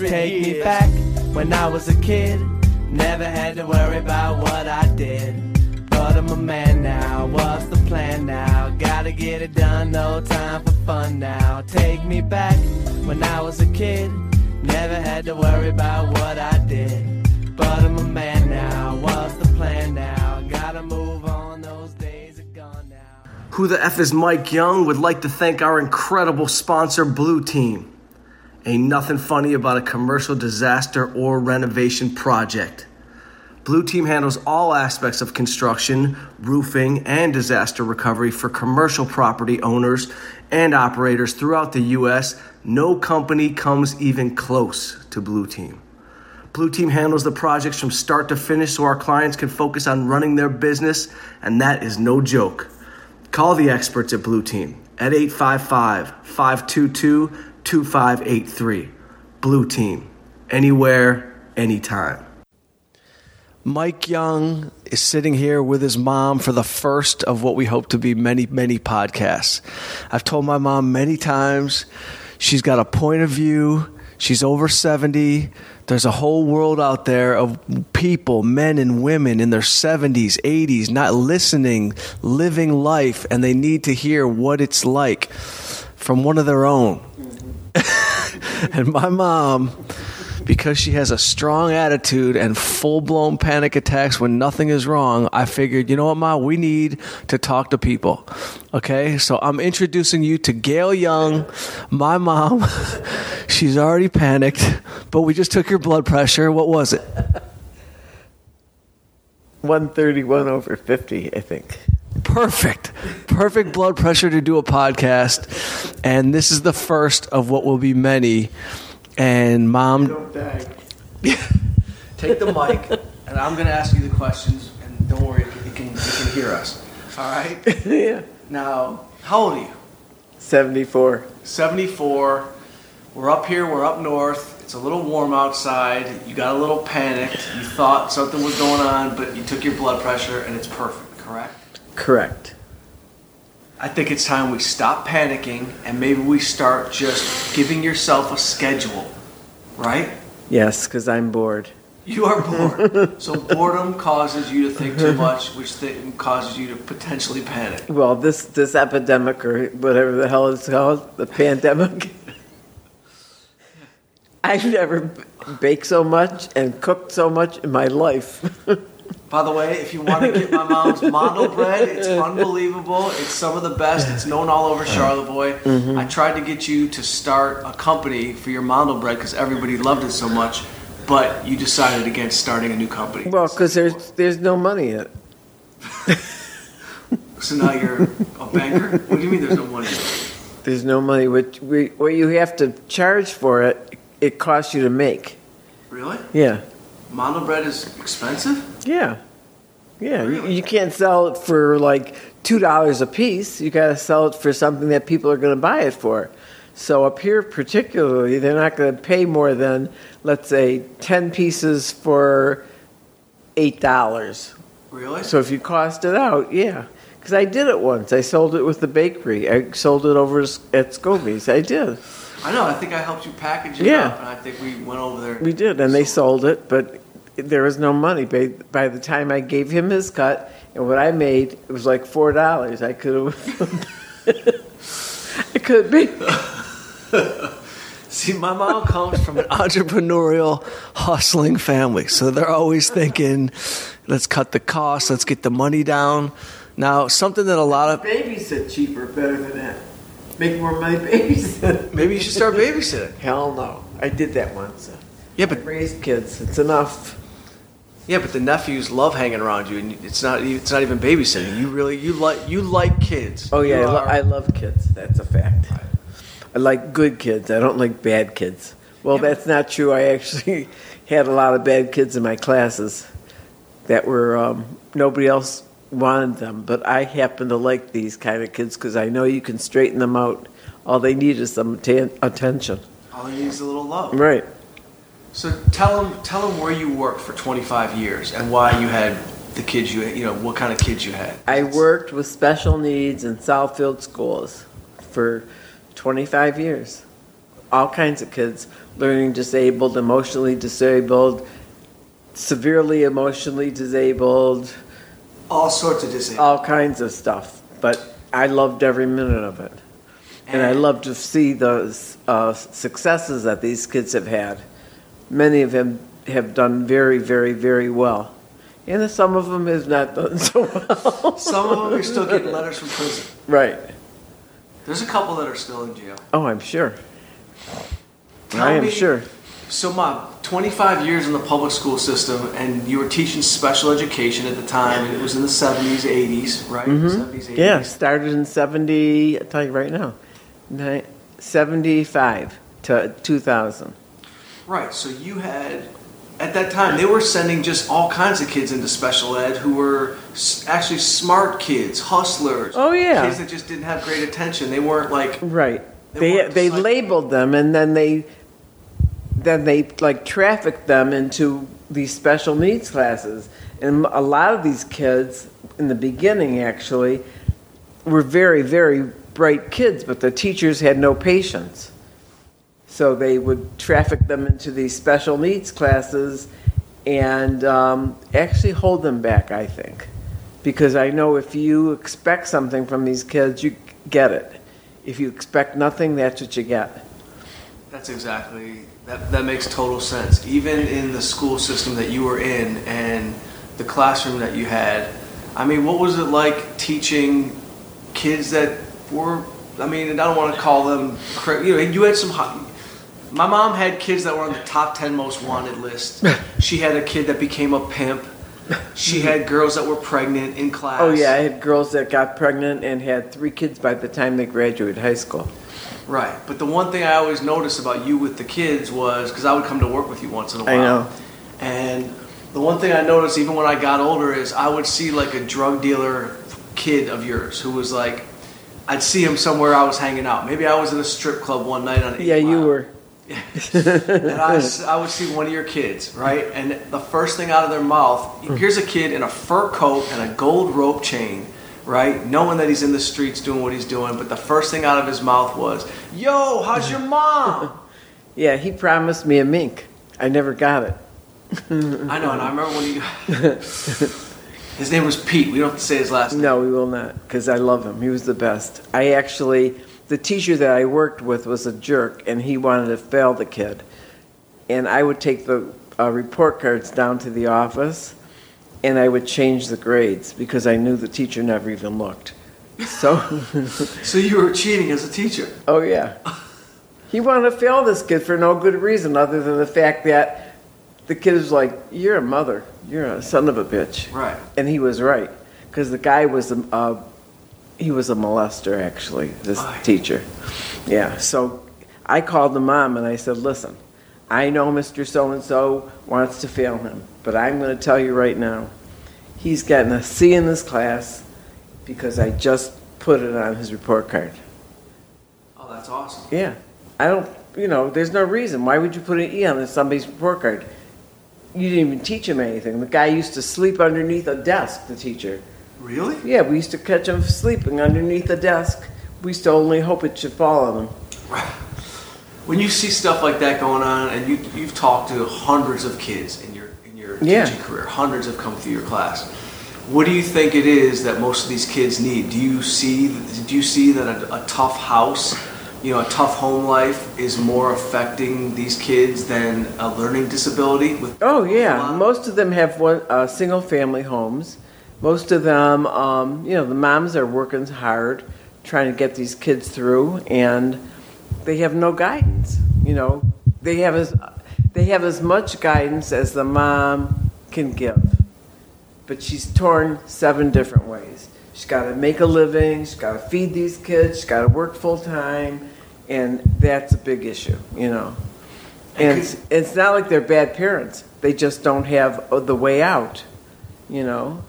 hundred Take me back when I was a kid. Never had to worry about what I did. But I'm a man now. What's the plan now? Gotta get it done. No time for fun now. Take me back when I was a kid. Never had to worry about what I did. But I'm a man now. What's the plan now? Gotta move on. Those days are gone now. Who the F is Mike Young would like to thank our incredible sponsor, Blue Team. Ain't nothing funny about a commercial disaster or renovation project. Blue Team handles all aspects of construction, roofing, and disaster recovery for commercial property owners and operators throughout the U.S. No company comes even close to Blue Team. Blue Team handles the projects from start to finish so our clients can focus on running their business, and that is no joke. Call the experts at Blue Team at 855 522 2583. Blue Team, anywhere, anytime. Mike Young is sitting here with his mom for the first of what we hope to be many, many podcasts. I've told my mom many times she's got a point of view. She's over 70. There's a whole world out there of people, men and women in their 70s, 80s, not listening, living life, and they need to hear what it's like from one of their own. and my mom, because she has a strong attitude and full blown panic attacks when nothing is wrong, I figured, you know what, Ma, we need to talk to people. Okay, so I'm introducing you to Gail Young, my mom. She's already panicked, but we just took your blood pressure. What was it? 131 over 50, I think. Perfect. Perfect blood pressure to do a podcast. And this is the first of what will be many. And mom, Don't take the mic, and I'm going to ask you the questions. And don't worry, you can, you can hear us. All right? yeah. Now, how old are you? 74. 74. We're up here, we're up north. It's a little warm outside. You got a little panicked. You thought something was going on, but you took your blood pressure, and it's perfect, correct? Correct. I think it's time we stop panicking and maybe we start just giving yourself a schedule, right? Yes, because I'm bored. You are bored. so boredom causes you to think too much, which th- causes you to potentially panic. Well, this this epidemic or whatever the hell it's called, the pandemic. I've never b- baked so much and cooked so much in my life. By the way, if you want to get my mom's mandel bread, it's unbelievable. It's some of the best. It's known all over uh-huh. Charlevoix. Mm-hmm. I tried to get you to start a company for your mandel bread because everybody loved it so much, but you decided against starting a new company. well, because there's there's no money in it. So now you're a banker? What do you mean there's no money? There's no money. What we what you have to charge for it, it costs you to make. Really? Yeah. Mandel bread is expensive? Yeah. Yeah. You, you can't sell it for like two dollars a piece. You got to sell it for something that people are going to buy it for. So up here, particularly, they're not going to pay more than, let's say, ten pieces for eight dollars. Really? So if you cost it out, yeah. Because I did it once. I sold it with the bakery. I sold it over at Scobie's. I did. I know. I think I helped you package it Yeah. up, and I think we went over there. We did, and they sold it, but there was no money. By, by the time I gave him his cut and what I made, it was like four dollars. I could have. I could be. See, my mom comes from an entrepreneurial, hustling family, so they're always thinking, "Let's cut the cost. Let's get the money down." Now, something that a lot of Babysit cheaper, better than that. Make more money babysit. maybe you should start babysitting. Hell no. I did that once. Yeah, I but raised kids. It's enough. Yeah, but the nephews love hanging around you, and it's not it's not even babysitting. You really you like you like kids. Oh yeah, I, lo- I love kids. That's a fact. I like good kids. I don't like bad kids. Well, Yeah. that's not true. I actually had a lot of bad kids in my classes that were um, nobody else wanted them, but I happen to like these kind of kids because I know you can straighten them out. All they need is some atten- attention. all he needs is a little love. Right. So tell them tell them where you worked for 25 years and why you had the kids you you know what kind of kids you had. I worked with special needs in Southfield schools for 25 years. all kinds of kids, learning disabled, emotionally disabled, severely emotionally disabled, All sorts of disabled. all kinds of stuff. But I loved every minute of it. And I love to see the uh, successes that these kids have had. Many of them have done very, very, very well. And some of them have not done so well. Some of them are still getting letters from prison. right. There's a couple that are still in jail. Oh, I'm sure. Tell I am me- sure. So, Mom, 25 years in the public school system, and you were teaching special education at the time, and it was in the 70s, 80s, right? 70s, 80s. Mm-hmm. Yeah, started in 70, I'll tell you right now, 75 to 2000. Right. So you had, at that time, they were sending just all kinds of kids into special ed who were actually smart kids, hustlers. Oh, yeah. Kids that just didn't have great attention. They weren't like, Right. They They, they labeled them and then they, then they like trafficked them into these special needs classes. And a lot of these kids, in the beginning actually, were very, very bright kids, but the teachers had no patience. So they would traffic them into these special needs classes and um, actually hold them back, I think. Because I know if you expect something from these kids, you get it. If you expect nothing, that's what you get. that's exactly, that, that makes total sense. Even in the school system that you were in and the classroom that you had, I mean, what was it like teaching kids that were, I mean, I don't want to call them, you know, you had some, hot- my mom had kids that were on the top 10 most wanted list. she had a kid that became a pimp. She had girls that were pregnant in class. Oh, yeah, I had girls that got pregnant and had three kids by the time they graduated high school. Right. But the one thing I always noticed about you with the kids was because I would come to work with you once in a while. I know. And the one thing I noticed even when I got older is I would see like a drug dealer kid of yours who was like, I'd see him somewhere I was hanging out. Maybe I was in a strip club one night on. Yeah, you were. And I, I would see one of your kids, right? And the first thing out of their mouth, here's a kid in a fur coat and a gold rope chain, right? Knowing that he's in the streets doing what he's doing, but the first thing out of his mouth was, Yo, how's your mom? Yeah, he promised me a mink. I never got it. I know, and I remember when he. his name was Pete. We don't have to say his last name. No, we will not, because I love him. He was the best. I actually, the teacher that I worked with was a jerk, and he wanted to fail the kid. And I would take the uh, report cards down to the office, and I would change the grades because I knew the teacher never even looked. So, So you were cheating as a teacher. oh yeah, he wanted to fail this kid for no good reason other than the fact that the kid was like, "You're a mother. You're a son of a bitch." Right. And he was right, because the guy was a, uh, he was a molester actually. This Aye. teacher, yeah. So I called the mom and I said, "Listen, I know Mr. So and So wants to fail him, but I'm going to tell you right now, he's getting a C in this class because I just put it on his report card." Oh, that's awesome. Yeah, I don't. You know, there's no reason. Why would you put an E on somebody's report card? You didn't even teach him anything. The guy used to sleep underneath a desk. The teacher. Really? Yeah, we used to catch them sleeping underneath the desk. We used to only hope it should fall on him. When you see stuff like that going on, and you you've talked to hundreds of kids in your in your Yeah. teaching career, hundreds have come through your class. What do you think it is that most of these kids need? Do you see do you see that a, a tough house, you know, a tough home life is more affecting these kids than a learning disability? With Oh yeah, most of them have one uh, single family homes. Most of them, um, you know, the moms are working hard, trying to get these kids through, and they have no guidance. You know, they have as they have as much guidance as the mom can give, but she's torn seven different ways. She's got to make a living. She's got to feed these kids. She's got to work full time, and that's a big issue. You know. And it's, it's not like they're bad parents. They just don't have uh, the way out. You know,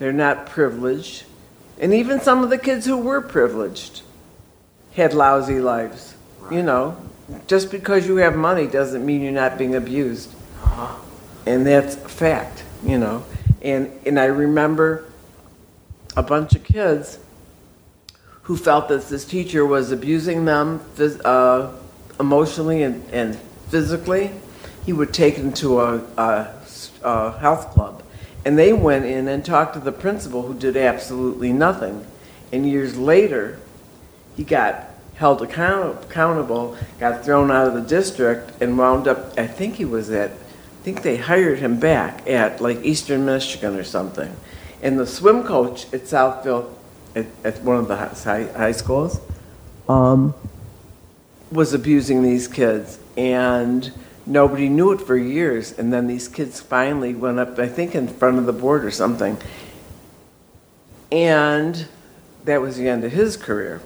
they're not privileged. And even some of the kids who were privileged had lousy lives. You know, just because you have money doesn't mean you're not being abused. Uh-huh. And that's a fact, you know. And, and I remember a bunch of kids who felt that this teacher was abusing them phys- uh, emotionally and, and physically, he would take them to a, a, a health club. And they went in and talked to the principal who did absolutely nothing. And years later, he got held account- accountable, got thrown out of the district, and wound up, I think he was at, I think they hired him back at like Eastern Michigan or something. And the swim coach at Southfield, at, at one of the high, high schools, um, was abusing these kids. And nobody knew it for years. And then these kids finally went up, I think, in front of the board or something. And that was the end of his career.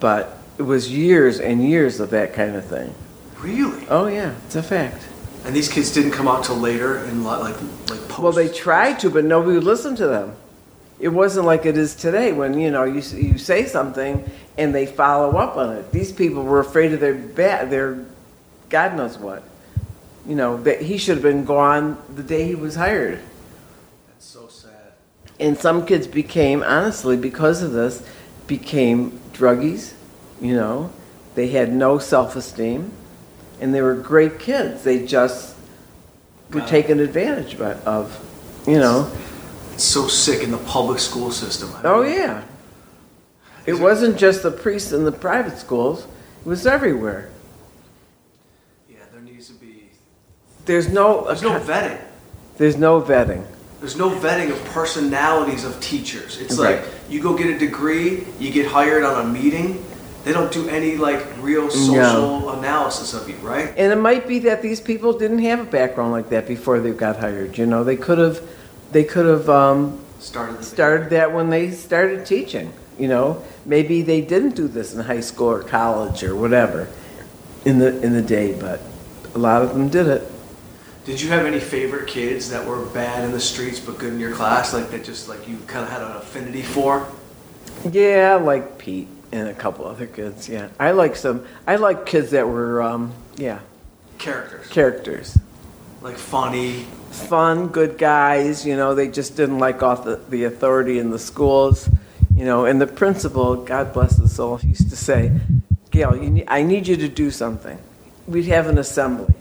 But it was years and years of that kind of thing. Really? Oh, yeah, it's a fact. And these kids didn't come out till later and like like post. Well, they tried to, but nobody would listen to them. It wasn't like it is today when, you know, you, you say something and they follow up on it. These people were afraid of their bat, their God knows what. You know, that he should have been gone the day he was hired. That's so sad. And some kids became, honestly, because of this, became druggies, you know. They had no self esteem. And they were great kids. They just were it. taken advantage of, you know. It's so sick in the public school system. I Oh, yeah. It wasn't just the priests in the private schools, it was everywhere. Yeah, there needs to be. There's no, There's no vetting. there's no vetting. There's no vetting of personalities of teachers. It's Right. like you go get a degree, you get hired on a meeting. They don't do any like real social analysis of you, right? And it might be that these people didn't have a background like that before they got hired. You know, they could have, they could have um, Started started that when they started teaching. You know, maybe they didn't do this in high school or college or whatever in the in the day, but a lot of them did it. Did you have any favorite kids that were bad in the streets but good in your class, like that just like you kind of had an affinity for? Yeah, like Pete and a couple other kids. Yeah, I like some. I like kids that were, um, yeah, Characters, characters, like funny. fun, good guys. You know, they just didn't like off the, the authority in the schools. You know, and the principal, God bless his soul, used to say, "Gail, you need, I need you to do something." We'd have an assembly,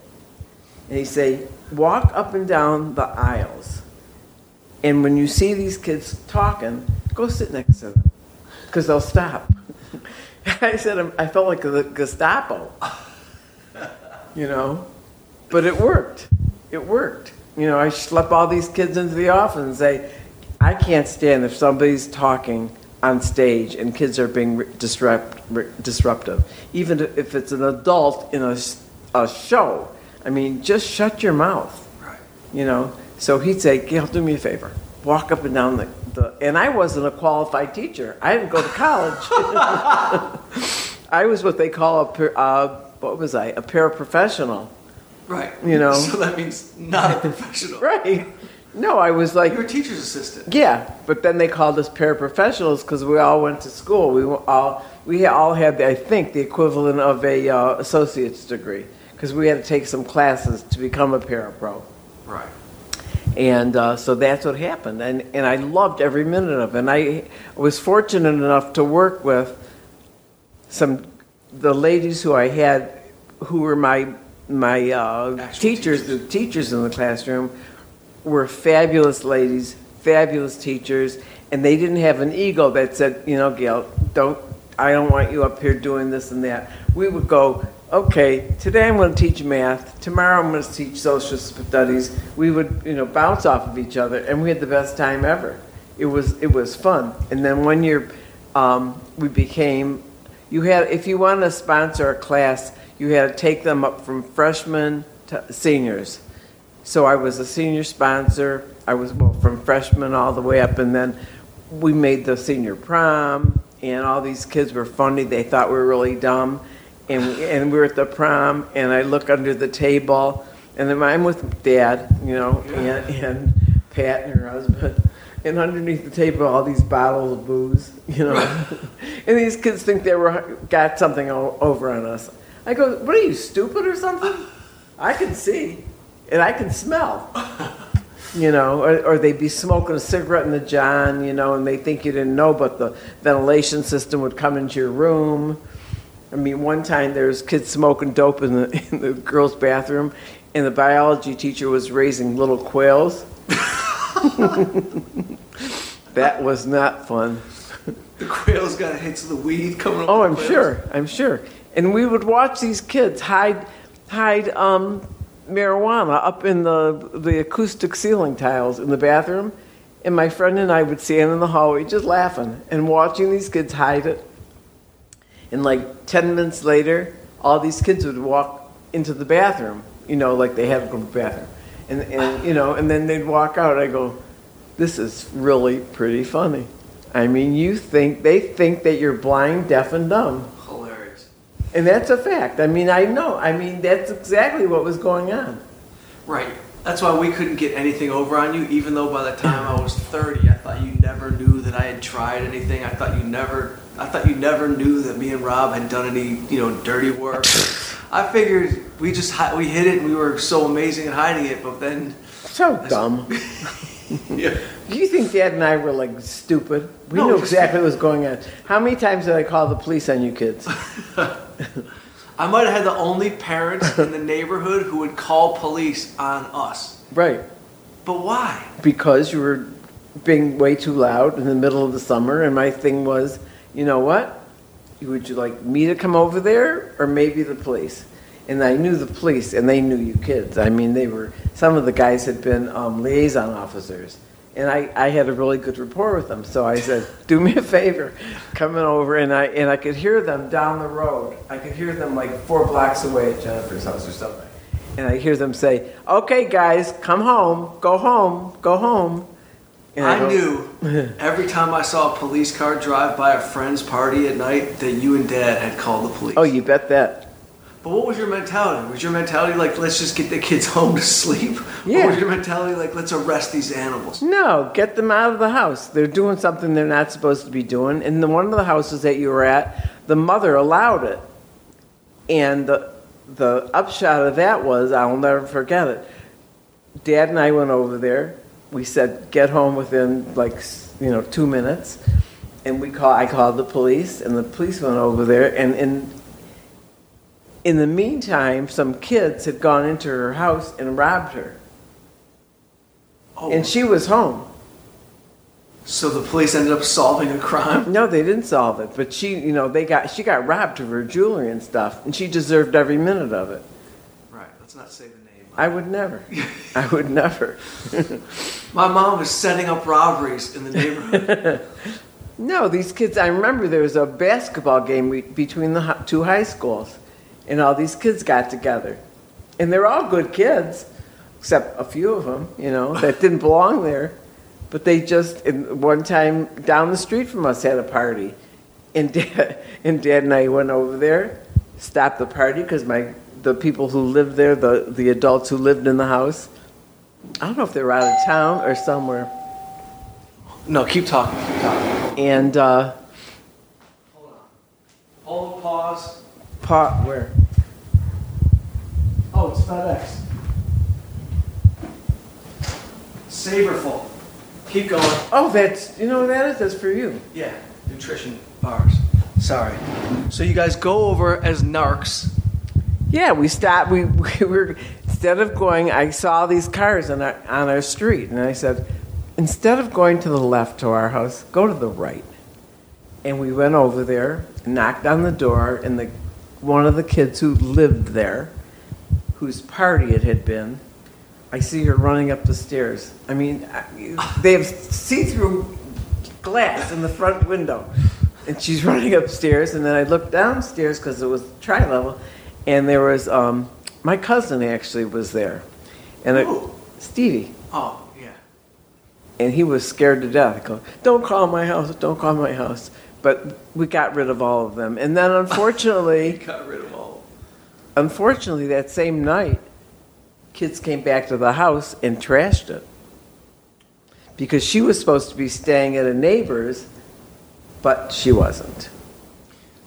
and he'd say, "Walk up and down the aisles, and when you see these kids talking, go sit next to them, because they'll stop." I said, um, I felt like the Gestapo. You know, but it worked. It worked. You know, I schlepp all these kids into the office and say, I can't stand if somebody's talking on stage and kids are being disrupt, disruptive, even if it's an adult in a, a show. I mean, just shut your mouth Right. you know. So he'd say, Gail, do me a favor. Walk up and down the, the and I wasn't a qualified teacher. I didn't go to college. I was what they call a, uh, what was I, a paraprofessional. Right. You know. So that means not a professional. Right. No, I was like, You're a teacher's assistant. yeah, but then they called us paraprofessionals because we all went to school. We all we all had, I think, the equivalent of a uh, associate's degree because we had to take some classes to become a parapro. Right. And uh, so that's what happened. And, and I loved every minute of it. And I was fortunate enough to work with some, the ladies who I had, who were my, my uh, Actual teachers, the teachers in the classroom, were fabulous ladies, fabulous teachers. And they didn't have an ego that said, you know, Gail, don't, I don't want you up here doing this and that. We would go, okay, today I'm going to teach math. Tomorrow I'm going to teach social studies. We would, you know, bounce off of each other, and we had the best time ever. It was it was fun. And then one year, um, we became. You had if you wanted to sponsor a class, you had to take them up from freshmen to seniors. So I was a senior sponsor. I was well from freshman all the way up, and then we made the senior prom, and all these kids were funny. They thought we were really dumb, and and we were at the prom, and I look under the table, and then I'm with Dad, you know, and and Pat and her husband. And underneath the table, all these bottles of booze, you know, and these kids think they were got something o- over on us. I go, "What are you stupid or something?" I can see, and I can smell you know, or, or they'd be smoking a cigarette in the john, you know, and they think you didn't know, but the ventilation system would come into your room, I mean, one time there was kids smoking dope in the in the girls' bathroom, and the biology teacher was raising little quails. that was not fun. The quails got hits of the weed coming up. Oh, I'm quails. sure. I'm sure. And we would watch these kids hide hide um, marijuana up in the the acoustic ceiling tiles in the bathroom. And my friend and I would stand in the hallway just laughing and watching these kids hide it. And like 10 minutes later, all these kids would walk into the bathroom, you know, like they had to go to the bathroom. And, and you know, and then they'd walk out. I go, this is really pretty funny. I mean, you think, they think that you're blind, deaf, and dumb. Hilarious. And that's a fact. I mean, I know. I mean, that's exactly what was going on. Right. That's why we couldn't get anything over on you, even though by the time I was 30, I thought you never knew that I had tried anything. I thought you never, I thought you never knew that me and Rob had done any, you know, dirty work. I figured we just we hid it and we were so amazing at hiding it, but then, So dumb. yeah. Do you think Dad and I were like stupid? We No, knew exactly what was going on. How many times did I call the police on you kids? I might have had the only parents in the neighborhood who would call police on us. Right. But why? Because you were being way too loud in the middle of the summer, and my thing was, you know what? Would you like me to come over there, or maybe the police? And I knew the police, and they knew you kids. I mean, they were some of the guys had been um, liaison officers, and I, I had a really good rapport with them. So I said, "Do me a favor, coming over," and I and I could hear them down the road. I could hear them like four blocks away at Jennifer's house or something, and I hear them say, "Okay, guys, come home, go home, go home." And I knew every time I saw a police car drive by a friend's party at night that you and Dad had called the police. Oh, you bet that. But what was your mentality? Was your mentality like, let's just get the kids home to sleep? Yeah. Or was your mentality like, let's arrest these animals? No, get them out of the house. They're doing something they're not supposed to be doing. In the one of the houses that you were at, the mother allowed it. And the the upshot of that was, I'll never forget it. Dad and I went over there. We said, get home within like you know two minutes, and we call. I called the police, and the police went over there. And in in the meantime, some kids had gone into her house and robbed her, Oh, and she was home. so the police ended up solving a crime? No, they didn't solve it, but she, you know, they got she got robbed of her jewelry and stuff, and she deserved every minute of it. Right, let's not say name. I would never. I would never. My mom was setting up robberies in the neighborhood. No, these kids. I remember there was a basketball game between the two high schools, and all these kids got together, and they're all good kids, except a few of them, you know, that didn't belong there. But they just one time down the street from us had a party, and dad and dad and I went over there, stopped the party because my the people who lived there, the the adults who lived in the house, I don't know if they were out of town or somewhere, no, keep talking, keep talking. and. Uh, Hold on. Hold, pause. Pa- where? Oh, it's FedEx. Saberful. Keep going. Oh, that's you know what that is. That's for you. Yeah, nutrition bars. Sorry. So you guys go over as narcs. Yeah, we stopped. We, we were instead of going. I saw these cars on our on our street, and I said, instead of going to the left to our house, go to the right. And we went over there, knocked on the door, and the one of the kids who lived there, whose party it had been, I see her running up the stairs. I mean, they have see-through glass in the front window, and she's running upstairs. And then I looked downstairs because it was tri-level, and there was um, my cousin actually was there, and it, Stevie, Oh, yeah. and he was scared to death. Go, "Don't call my house! Don't call my house!" But we got rid of all of them, and then unfortunately. Got rid of all. Unfortunately, that same night, kids came back to the house and trashed it. Because she was supposed to be staying at a neighbor's, but she wasn't.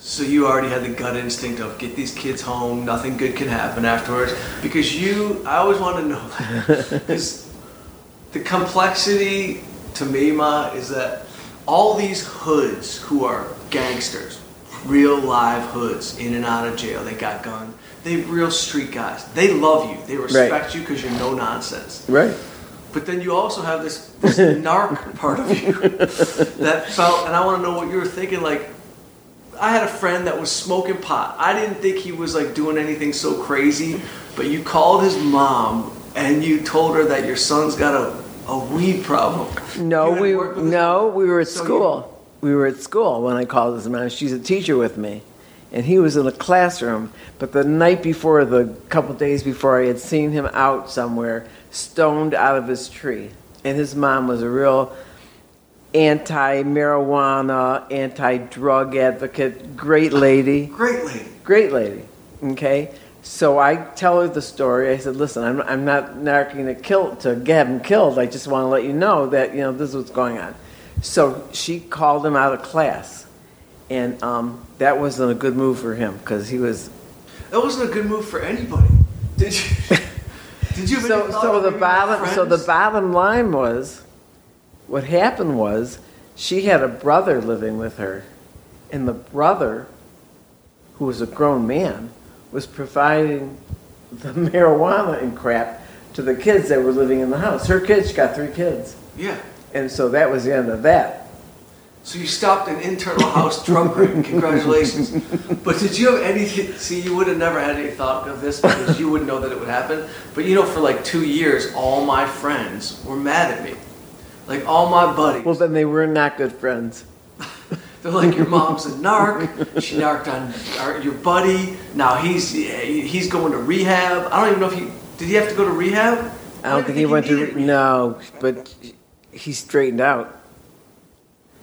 So you already had the gut instinct of get these kids home, nothing good can happen afterwards. Because you, I always want to know. Because the complexity to me, Ma, is that all these hoods who are gangsters, real live hoods in and out of jail. They got guns. They real street guys. They love you. They respect you because you're no nonsense. Right. But then you also have this, this narc part of you that felt, and I want to know what you were thinking. Like, I had a friend that was smoking pot. I didn't think he was like doing anything so crazy, but you called his mom and you told her that your son's got a, a weed problem. No, we his no, we were at So you- school. We were at school when I called his mom. She's a teacher with me, and he was in a classroom. But the night before, the couple days before, I had seen him out somewhere, stoned out of his tree, and his mom was a real anti-marijuana, anti-drug advocate, great lady. Great lady. great lady. Okay, so I tell her the story. I said, "Listen, I'm, I'm not narking to kill to have him killed. I just want to let you know that you know this is what's going on." So she called him out of class, and um, that wasn't a good move for him because he was. That wasn't a good move for anybody. Did you? Did you? Have So any so the bottom so the bottom line was, what happened was, she had a brother living with her, and the brother, who was a grown man, was providing the marijuana and crap to the kids that were living in the house. Her kids, she got three kids. Yeah. And so that was the end of that. So you stopped an internal house drug ring. Congratulations. But did you have any? See, you would have never had any thought of this because you wouldn't know that it would happen. But you know, for like two years, all my friends were mad at me. Like all my buddies. Well, then they were not good friends. They're like, your mom's a narc. She narked on our, your buddy. Now he's he's going to rehab. I don't even know if he did. He have to go to rehab? I don't think he went to. rehab. No, but he straightened out.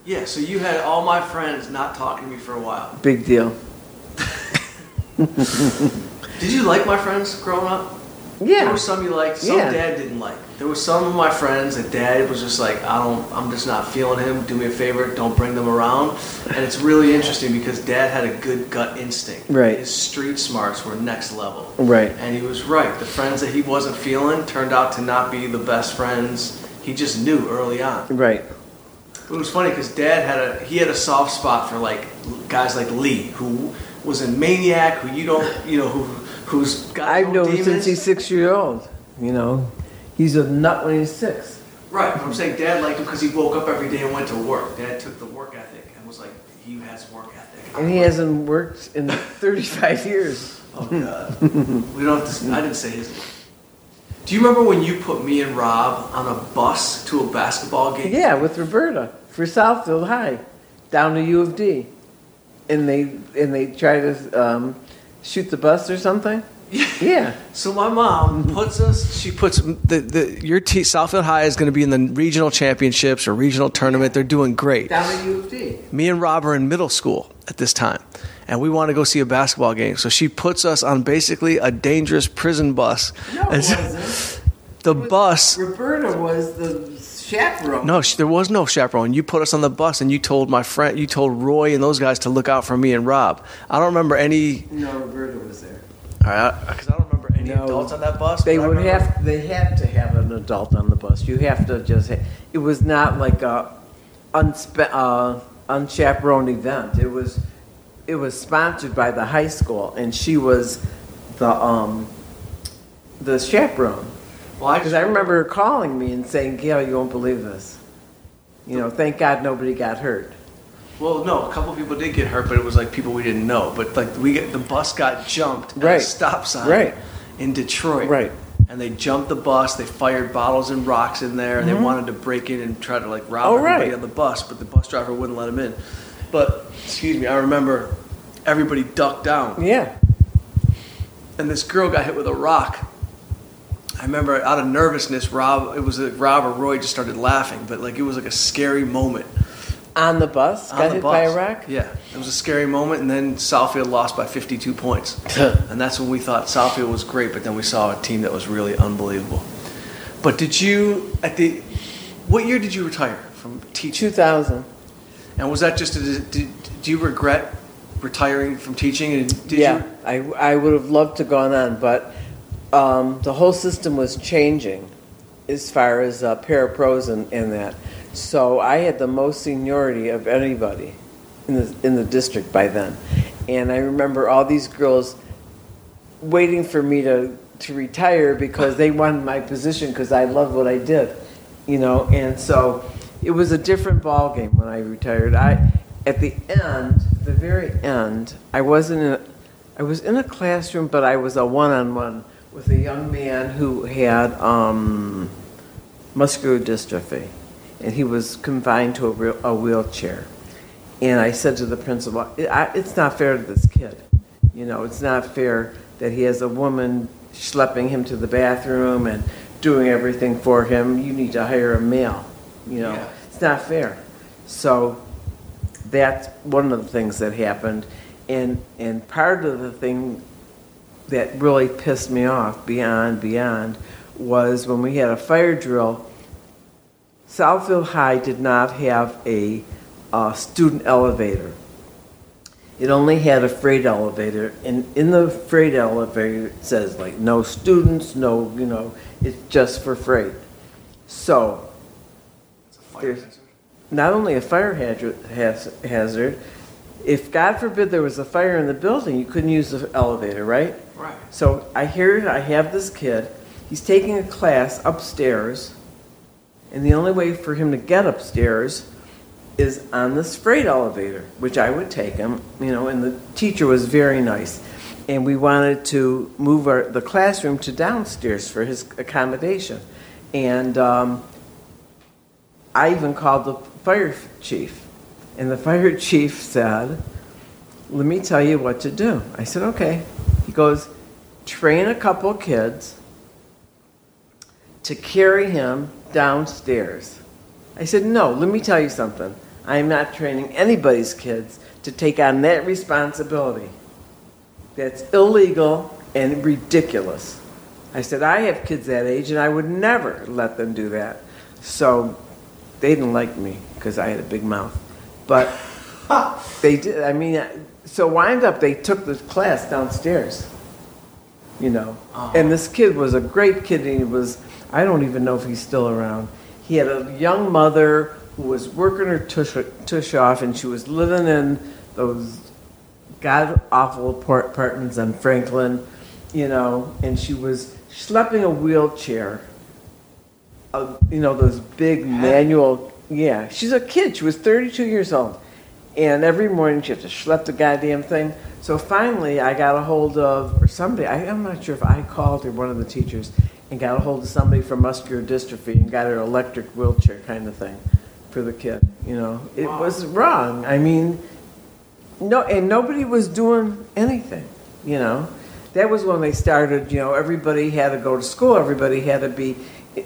Yeah. So you had all my friends not talking to me for a while. Big deal. Did you like my friends growing up? There Yeah. were some you liked, some Yeah. dad didn't like. There were some of my friends that dad was just like, I don't, I'm just not feeling him. Do me a favor, don't bring them around. And it's really interesting because dad had a good gut instinct. Right. His street smarts were next level. Right. And he was right. The friends that he wasn't feeling turned out to not be the best friends. He just knew early on. Right. It was funny because Dad had a he had a soft spot for like guys like Lee, who was a maniac, who you don't you know who who's got I've no known demons. since he's six years old. You know, he's a nut when he's six. right. But I'm saying Dad liked him because he woke up every day and went to work. Dad took the work ethic and was like he has work ethic. And he hasn't worked in 35 years. Oh God. we don't. Have to, I didn't say his. name. Do you remember when you put me and Rob on a bus to a basketball game? Yeah, with Roberta for Southfield High, down to U of D, and they and they try to um, shoot the bus or something. Yeah, So my mom puts us. She puts the, the your team. Southfield High is going to be in the regional championships or regional tournament. They're doing great. down to U of D. Me and Rob are in middle school at this time, and we want to go see a basketball game. So she puts us on basically a dangerous prison bus. No, it wasn't. The bus. Roberta was the chaperone. No, there was no chaperone. You put us on the bus, and you told my friend, you told Roy and those guys to look out for me and Rob. I don't remember any. no, Roberta was there. Because I don't remember any No. adults on that bus. They but I would remember- have. They had to have an adult on the bus. You have to just. Ha- it was not like a unspe- uh, unchaperoned event. It was. It was sponsored by the high school, and she was the um, the chaperone. Well, I Because just I remember her calling me and saying, "Gail, you won't believe this. You know, thank God nobody got hurt." Well, no, a couple people did get hurt, but it was like people we didn't know. But like we get the bus got jumped at a Right. stop sign Right. in Detroit. Right. And they jumped the bus. They fired bottles and rocks in there. and They mm-hmm. wanted to break in and try to like rob Oh, everybody right. on the bus, but the bus driver wouldn't let them in. But excuse me, I remember everybody ducked down, Yeah. and this girl got hit with a rock. I remember out of nervousness, Rob. It was like Rob or Roy just started laughing, but like it was like a scary moment. On the bus, on got the hit bus. by a rock. Yeah, it was a scary moment, and then Southfield lost by 52 points, and that's when we thought Southfield was great. But then we saw a team that was really unbelievable. But did you at the what year did you retire from teaching? Two thousand. And was that just a, did, do you regret retiring from teaching? And did yeah, you? I, I would have loved to gone on, but um, the whole system was changing as far as uh, parapros and, and that. So I had the most seniority of anybody in the in the district by then, and I remember all these girls waiting for me to to retire because they wanted my position because I loved what I did, you know, and so it was a different ball game when I retired. I at the end, the very end, I wasn't in. A, I was in a classroom, but I was a one-on-one with a young man who had um, muscular dystrophy, and he was confined to a, real, a wheelchair. And I said to the principal, I, "It's not fair to this kid. You know, it's not fair that he has a woman schlepping him to the bathroom and doing everything for him. You need to hire a male. You know, Yeah. it's not fair." So that's one of the things that happened. And, and part of the thing that really pissed me off beyond, beyond, was when we had a fire drill, Southfield High did not have a, uh student elevator. It only had a freight elevator, and in the freight elevator, it says like, no students, no, you know, it's just for freight. So, There's- not only a fire hazard, hazard, if God forbid there was a fire in the building, you couldn't use the elevator, right? Right. So I hear I have this kid. He's taking a class upstairs, and the only way for him to get upstairs is on this freight elevator, which I would take him. You know, and the teacher was very nice, and we wanted to move our, the classroom to downstairs for his accommodation, and. Um, I even called the fire chief, and the fire chief said, Let me tell you what to do. I said, Okay. He goes, Train a couple kids to carry him downstairs. I said, No, let me tell you something. I am not training anybody's kids to take on that responsibility. That's illegal and ridiculous. I said, I have kids that age, and I would never let them do that. So they didn't like me because I had a big mouth. But they did, I mean, so wind up, they took the class downstairs, you know. Oh. And this kid was a great kid, and he was, I don't even know if he's still around. He had a young mother who was working her tush, tush off, and she was living in those god awful apart- apartments on Franklin, you know, and she was schlepping a wheelchair. Uh, you know those big manual. Yeah, she's a kid. She was 32 years old, and every morning she had to schlep the goddamn thing. So finally, I got a hold of or somebody. I, I'm not sure if I called or one of the teachers, and got a hold of somebody for muscular dystrophy and got her electric wheelchair kind of thing for the kid. You know, it was wrong. I mean, no, and nobody was doing anything, you know. That was when they started, you know, everybody had to go to school, everybody had to be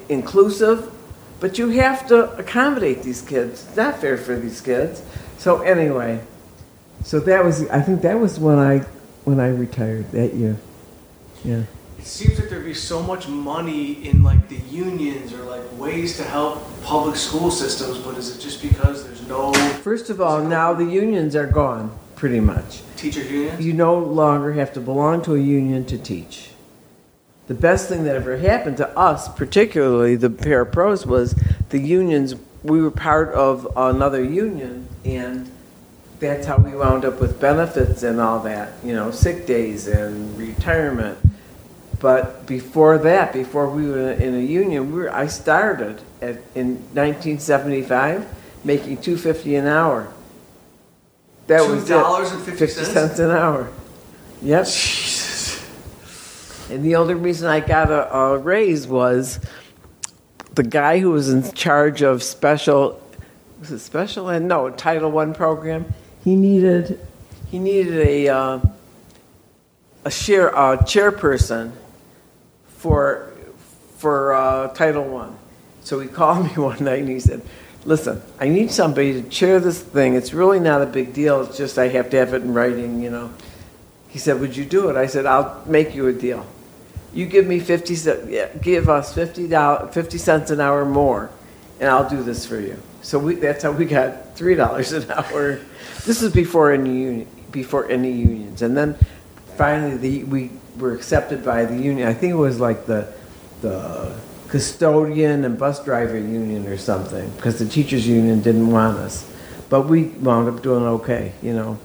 inclusive, but you have to accommodate these kids. It's not fair for these kids. So anyway, so that was, I think that was when I, when I retired that year. Yeah. It seems like there'd be so much money in like the unions or like ways to help public school systems, but is it just because there's no First of all, now the unions are gone, pretty much. teachers unions? You no longer have to belong to a union to teach. The best thing that ever happened to us, particularly the parapros, was the unions. We were part of another union, and that's how we wound up with benefits and all that, you know, sick days and retirement. But before that, before we were in a union, we were, I started at, in 1975 making 250 an hour. That was it. $2.50? 50 cents an hour. Yep. Jesus. And the only reason I got a, a raise was the guy who was in charge of special, was it special ed? No, Title One program. He needed, he needed a, uh, a share, a chairperson for, for uh, Title One. So he called me one night and he said, "Listen, I need somebody to chair this thing. It's really not a big deal. It's just I have to have it in writing, you know." He said, "Would you do it?" I said, "I'll make you a deal. You give me fifty cents. Give us fifty dollars, fifty cents an hour more, and I'll do this for you." So we, that's how we got three dollars an hour. This is before any union, before any unions, and then finally the, we were accepted by the union. I think it was like the the custodian and bus driver union or something, because the teachers union didn't want us. but we wound up doing okay, you know.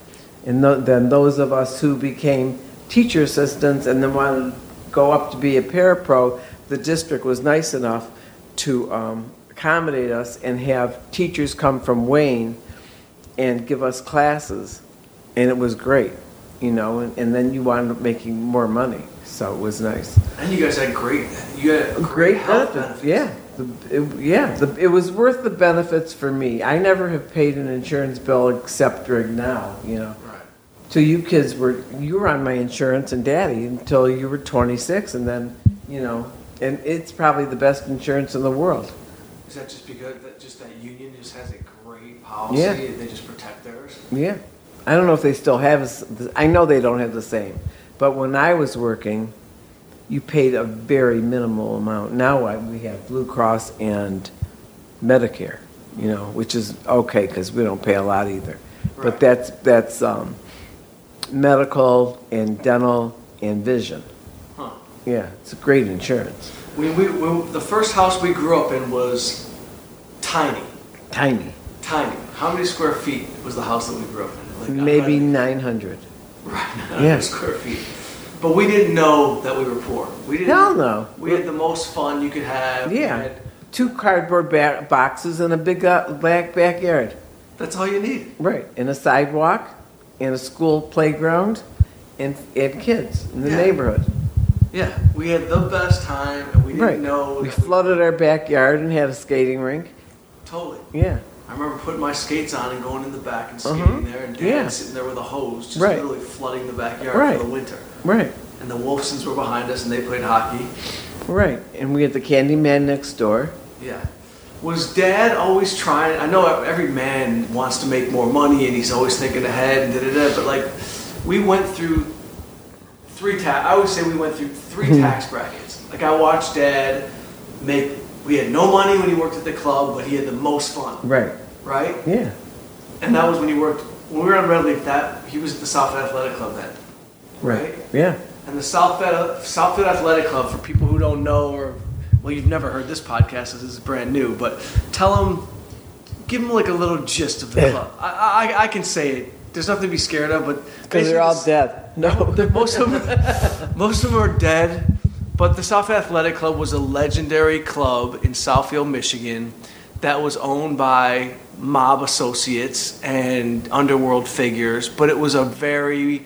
And th- then those of us who became teacher assistants and then wanted to go up to be a parapro, the district was nice enough to um, accommodate us and have teachers come from Wayne and give us classes, and it was great, you know. And, and then you wound up making more money, so it was nice. And you guys had great, you had great, Great health benefits, benefits. yeah. The, it, yeah, the, it was worth the benefits for me. I never have paid an insurance bill except during now, you know. Right. So you kids were you were on my insurance and daddy until you were 26, and then you know, and it's probably the best insurance in the world. Is that just because that just that union just has a great policy Yeah. and they just protect theirs? Yeah, I don't know if they still have. I know they don't have the same, but when I was working, you paid a very minimal amount. Now I, we have Blue Cross and Medicare, you know, which is okay because we don't pay a lot either. Right. But that's that's um, medical and dental and vision. Huh. Yeah, it's a great insurance. We, we, we, the first house we grew up in was tiny, Tiny, tiny. How many square feet was the house that we grew up in? Like, maybe uh, 900. right, Yeah. square feet. But we didn't know that we were poor. We didn't. Hell no. We had the most fun you could have. Yeah, had- two cardboard ba- boxes and a big uh, back backyard. that's all you need. Right, and a sidewalk, and a school playground, and, and kids in the Yeah. neighborhood. Yeah, we had the best time, and we didn't Right. know. We flooded our backyard and had a skating rink. Totally. Yeah, I remember putting my skates on and going in the back and skating Uh-huh. there, and Dad Yeah. sitting there with a hose, just Right. literally flooding the backyard Right. for the winter. right, And the Wolfsons were behind us, and they played hockey. right. And we had the candy man next door. Yeah. Was Dad always trying? I know every man wants to make more money, and he's always thinking ahead and da da da. But like, we went through three tax. I would say we went through three Hmm. tax brackets. Like I watched Dad make. We had no money when he worked at the club, but he had the most fun, Right, right? yeah, And that was when he worked. When we were on Red Leaf, that he was at the Southfield Athletic Club then, right? yeah. And the Southfield Southfield Athletic Club, for people who don't know or well, you've never heard this podcast, this is brand new, but tell them, give them like a little gist of the club. I, I, I can say it. There's nothing to be scared of, but Because they're all dead. No, most of them, most of them are dead. But the South Athletic Club was a legendary club in Southfield, Michigan, that was owned by mob associates and underworld figures. But it was a very,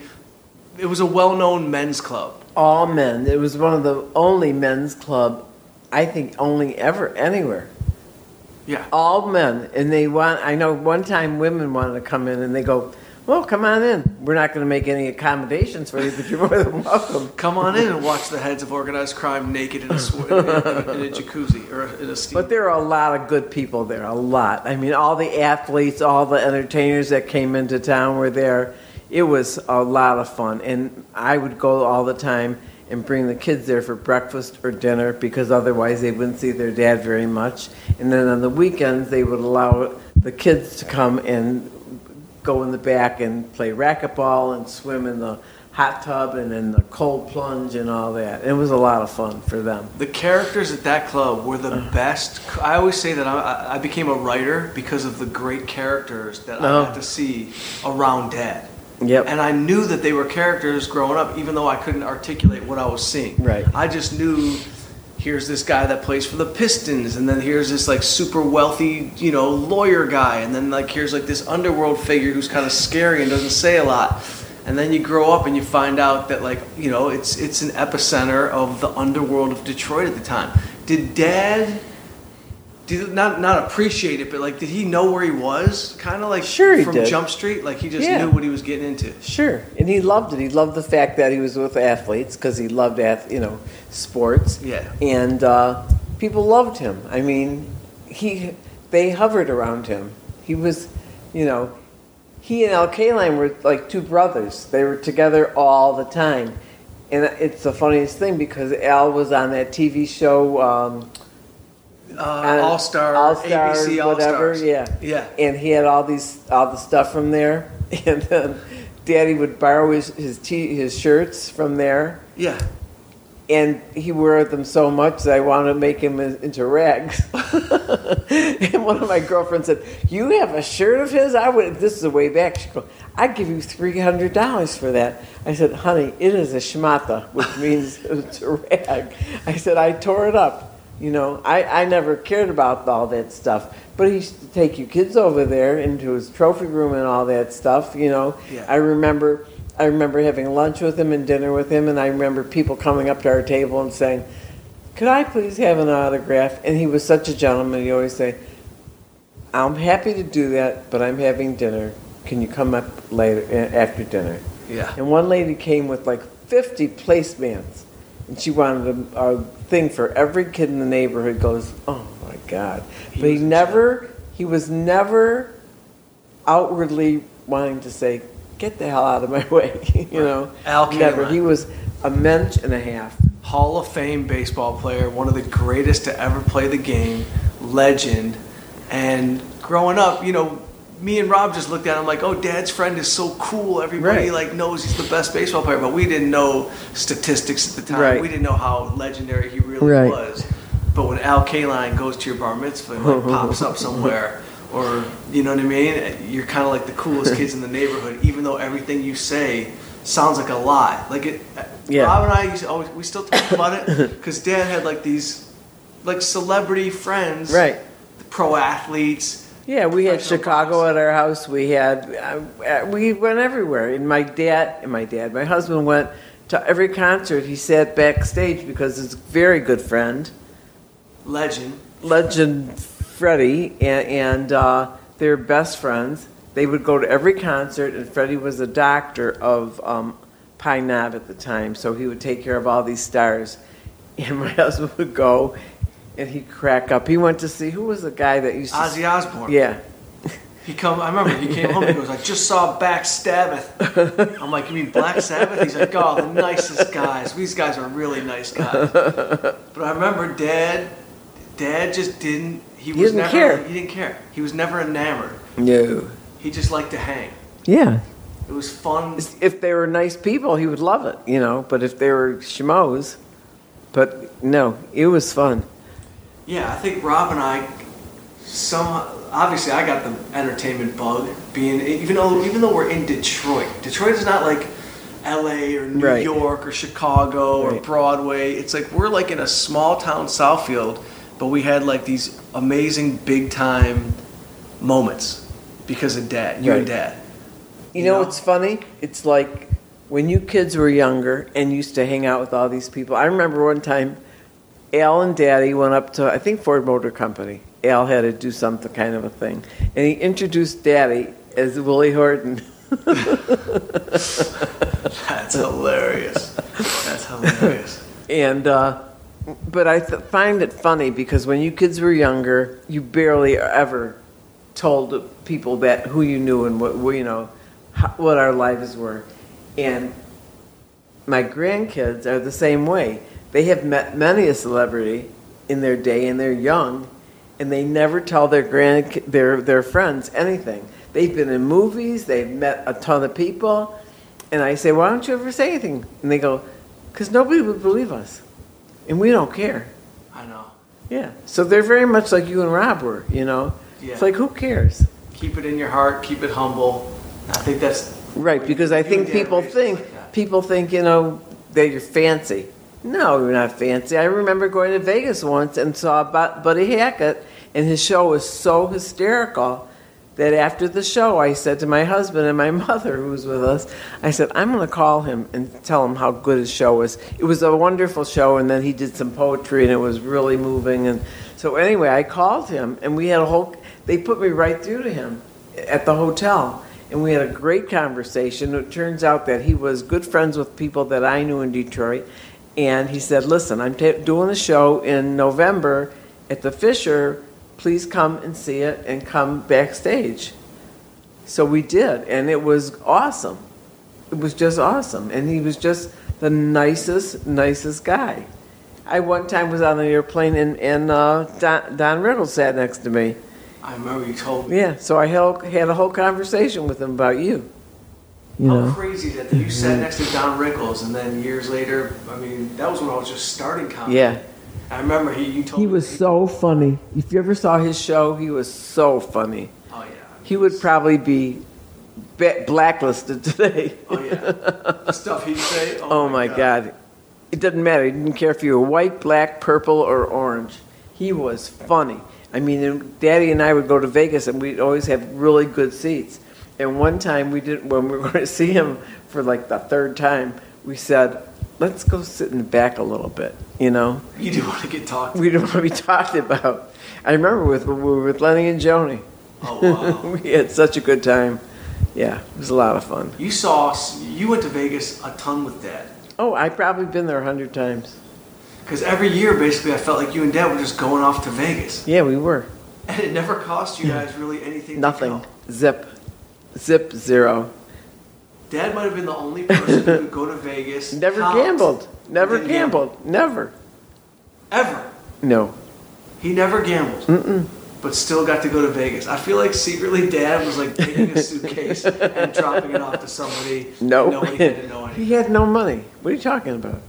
it was a well-known men's club. all men. It was one of the only men's club, I think, only ever anywhere. Yeah. all men and they want i know one time women wanted to come in and they go well come on in. We're not going to make any accommodations for you but you're more than welcome. Come on in and watch the heads of organized crime naked in a, sw- in a, in a jacuzzi or in a steam. but there are a lot of good people there a lot. I mean all the athletes all the entertainers that came into town were there. It was a lot of fun. And i would go all the time and bring the kids there for breakfast or dinner because otherwise they wouldn't see their dad very much. And then on the weekends they would allow the kids to come and go in the back and play racquetball and swim in the hot tub and in the cold plunge and all that. It was a lot of fun for them. The characters at that club were the uh-huh. best. I always say that I, I became a writer because of the great characters that. I uh-huh. got to see around Dad. Yep. And I knew that they were characters growing up, even though I couldn't articulate what I was seeing. Right. I just knew here's this guy that plays for the Pistons, and then here's this like super wealthy, you know, lawyer guy, and then like here's like this underworld figure who's kind of scary and doesn't say a lot. And then you grow up and you find out that like you know it's it's an epicenter of the underworld of Detroit at the time. Did Dad? Did not not appreciate it, but like, did he know where he was? Kind of like Sure he from did. Jump Street, like he just Yeah. knew what he was getting into. Sure, and he loved it. He loved the fact that he was with athletes because he loved, ath- you know, sports. Yeah. and uh, people loved him. I mean, he they hovered around him. He was, you know, he and Al Kaline were like two brothers. They were together all the time, and it's the funniest thing because Al was on that TV show. Um, Uh, All Star, All-Star, ABC All whatever, Stars. yeah. yeah. and he had all these all the stuff from there and then daddy would borrow his his, t- his shirts from there Yeah. and he wore them so much that I wanted to make him into rags. and one of my girlfriends said, "You have a shirt of his? I would." This is a way back. She goes, "I'd give you three hundred dollars for that." I said, "Honey, it is a schmata, which means it's a rag." I said, "I tore it up." You know, I, I never cared about all that stuff. But he used to take you kids over there into his trophy room and all that stuff. You know, Yeah. I remember I remember having lunch with him and dinner with him, and I remember people coming up to our table and saying, "Could I please have an autograph?" And he was such a gentleman. He always say, "I'm happy to do that, but I'm having dinner. Can you come up later after dinner?" Yeah. And one lady came with like 50 placemats, and she wanted a, a thing for every kid in the neighborhood. Goes, oh my God! He but he never, he was never outwardly wanting to say, "Get the hell out of my way," you know. Al never. He was a mensch and a half. Hall of Fame baseball player, one of the greatest to ever play the game, legend. And growing up, you know, me and Rob just looked at him like, "Oh, Dad's friend is so cool. Everybody Right. like knows he's the best baseball player." But we didn't know statistics at the time. Right. We didn't know how legendary he really Right. was. But when Al Kaline goes to your bar mitzvah and like, pops up somewhere, or you know what I mean, you're kind of like the coolest kids in the neighborhood, even though everything you say sounds like a lie. Like it, uh, Yeah. Rob and I used to always we still talk about it because Dad had like these like celebrity friends, Right. Pro athletes. Yeah, we had Chicago at our house. We had uh, uh, we went everywhere. And my dad and my dad, my husband went to every concert. He sat backstage because his very good friend, Legend. legend Freddie, and, and uh, they're best friends. They would go to every concert, and Freddie was a doctor of um, Pine Knob at the time, so he would take care of all these stars. And my husband would go, and he'd crack up. He went to see who was the guy that used to Ozzy Osbourne. yeah. He come. I remember he came home. He goes, "I just saw Black Sabbath." I'm like, "You mean Black Sabbath?" He's like, "Oh, the nicest guys. These guys are really nice guys." But I remember Dad. Dad just didn't. He, was didn't never. care. He didn't care. He was never enamored. No. He just liked to hang. Yeah. It was fun. If they were nice people, he would love it, you know. But if they were schmoes, but no, it was fun. Yeah, I think Rob and I, some obviously I got the entertainment bug. Being even though even though we're in Detroit, Detroit is not like L.A. or New Right. York or Chicago or Broadway. It's like we're like in a small town Southfield, but we had like these amazing big time moments because of Dad, you and Dad. You, You know know? what's funny? It's like when you kids were younger and used to hang out with all these people. I remember one time Al and Daddy went up to I think Ford Motor Company. Al had to do something kind of a thing, and he introduced Daddy as Willie Horton. That's hilarious. That's hilarious. And uh, but I th- find it funny because when you kids were younger, you barely ever told people that who you knew and what you know how, what our lives were. And my grandkids are the same way. They have met many a celebrity in their day, and they're young, and they never tell their grand their their friends anything. They've been in movies. They've met a ton of people, and I say, "Why don't you ever say anything?" And they go, "Because nobody would believe us, and we don't care." I know. Yeah. So they're very much like you and Rob were. You know, Yeah. it's like who cares, Keep it in your heart. Keep it humble. I think that's right? Because I think people think like people think you know that you're fancy. No, you're not fancy. I remember going to Vegas once and saw Buddy Hackett, and his show was so hysterical that after the show, I said to my husband and my mother, who was with us, I said, I'm going to call him and tell him how good his show was. It was a wonderful show, and then he did some poetry, and it was really moving. And so, anyway, I called him, and we had a whole, they put me right through to him at the hotel. And we had a great conversation. It turns out that he was good friends with people that I knew in Detroit. And he said, Listen, I'm ta doing a show in November at the Fisher. Please come and see it and come backstage. So we did, and it was awesome. It was just awesome. And he was just the nicest, nicest guy. I one time was on an airplane and, and uh, Don, Don Rickles sat next to me. I remember you told me. Yeah, so I held, had a whole conversation with him about you. You How know, crazy is that that you sat mm-hmm. next to Don Rickles, and then years later, I mean, that was when I was just starting comedy. yeah. I remember he. You told He was so funny. If you ever saw his show, he was so funny. Oh yeah. He would probably be blacklisted today. Oh yeah. the stuff he'd say. Oh, Oh my God. It doesn't matter. He didn't care if you were white, black, purple, or orange. He was funny. I mean, Daddy and I would go to Vegas and we'd always have really good seats. And one time we did, when we were going to see him for like the third time, we said, let's go sit in the back a little bit, you know? You do want to get talked. We don't want to be talked about. I remember with, when we were with Lenny and Joni. Oh wow. we had such a good time. Yeah, it was a lot of fun. you saw. You went to Vegas a ton with Dad. Oh, I've probably been there a hundred times. Because every year, basically, I felt like you and Dad were just going off to Vegas, Yeah, we were. and it never cost you guys really anything. Nothing. Zip. Zip zero. Dad might have been the only person who could go to Vegas. Never count, gambled. Never gambled. Never. ever. No. He never gambled. Mm-mm. But still got to go to Vegas. I feel like secretly Dad was like taking a suitcase and dropping it off to somebody. No. Nobody had to know anything. he had no money. What are you talking about?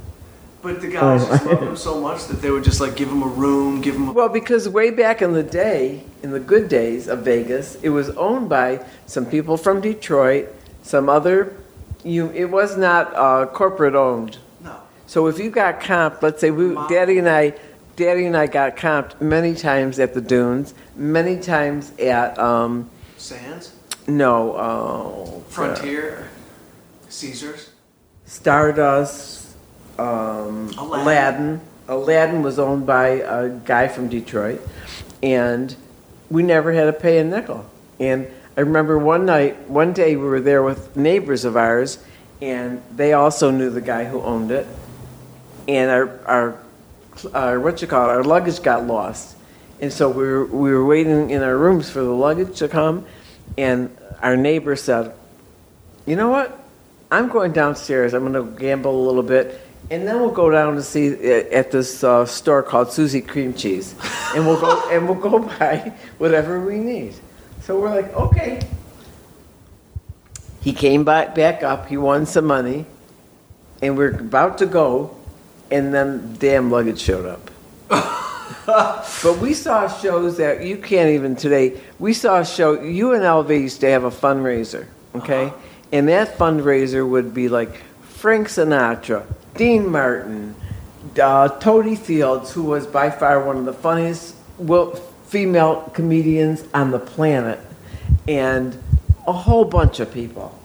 But the guys Oh. just loved him so much that they would just like give him a room, give him a. Well, because way back in the day, in the good days of Vegas, it was owned by some people from Detroit, some other. You, it was not uh, corporate owned. No. So if you got comped, let's say we, Mom. Daddy and I, Daddy and I got comped many times at the Dunes, many times at um, Sands? no oh, Frontier? Caesars? Stardust, um, Aladdin. Aladdin. Aladdin was owned by a guy from Detroit, and we never had to pay a nickel. And I remember one night, one day, we were there with neighbors of ours, and they also knew the guy who owned it. And our our, our what you call it, our luggage got lost, and so we were we were waiting in our rooms for the luggage to come, and our neighbor said, "You know what? I'm going downstairs. I'm going to gamble a little bit, and then we'll go down to see uh, at this uh, store called Susie Cream Cheese, and we'll go and we'll go buy whatever we need." So we're like, "Okay." He came back back up. He won some money, and we're about to go, and then damn luggage showed up. but we saw shows that you can't even today. We saw a show. You and UNLV used to have a fundraiser, okay, Uh-huh. and that fundraiser would be like Frank Sinatra, Dean Martin, uh, Fields, who was by far one of the funniest female comedians on the planet, and a whole bunch of people.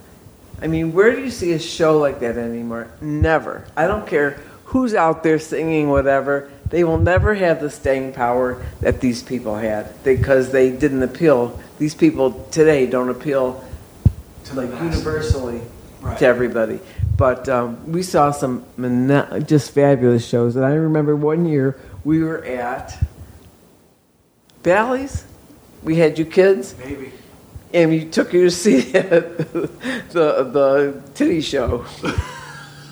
I mean, where do you see a show like that anymore? Never. I don't care who's out there singing whatever. They will never have the staying power that these people had because they didn't appeal. These people today don't appeal To like universally Right. to everybody. But um, we saw some just fabulous shows, and I remember one year we were at Bally's. We had you kids, Maybe. and we took you to see the the titty show.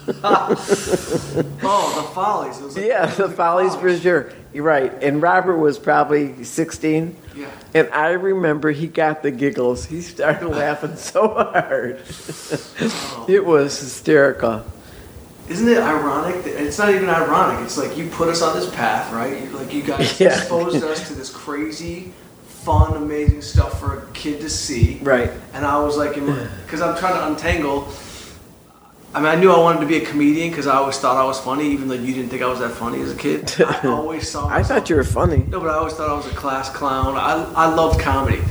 Oh, the Follies. It was like, Yeah, the like Follies for sure. You're right. And Robert was probably 16. Yeah. And I remember he got the giggles. He started laughing so hard. it was hysterical. Isn't it ironic? That, it's not even ironic. It's like you put us on this path, right? You- Like you guys Yeah. exposed us to this crazy, fun, amazing stuff for a kid to see. Right. And I was like, because I'm trying to untangle. I mean, I knew I wanted to be a comedian because I always thought I was funny, even though you didn't think I was that funny as a kid. I always saw. I thought you were funny. No, but I always thought I was a class clown. I, I loved comedy.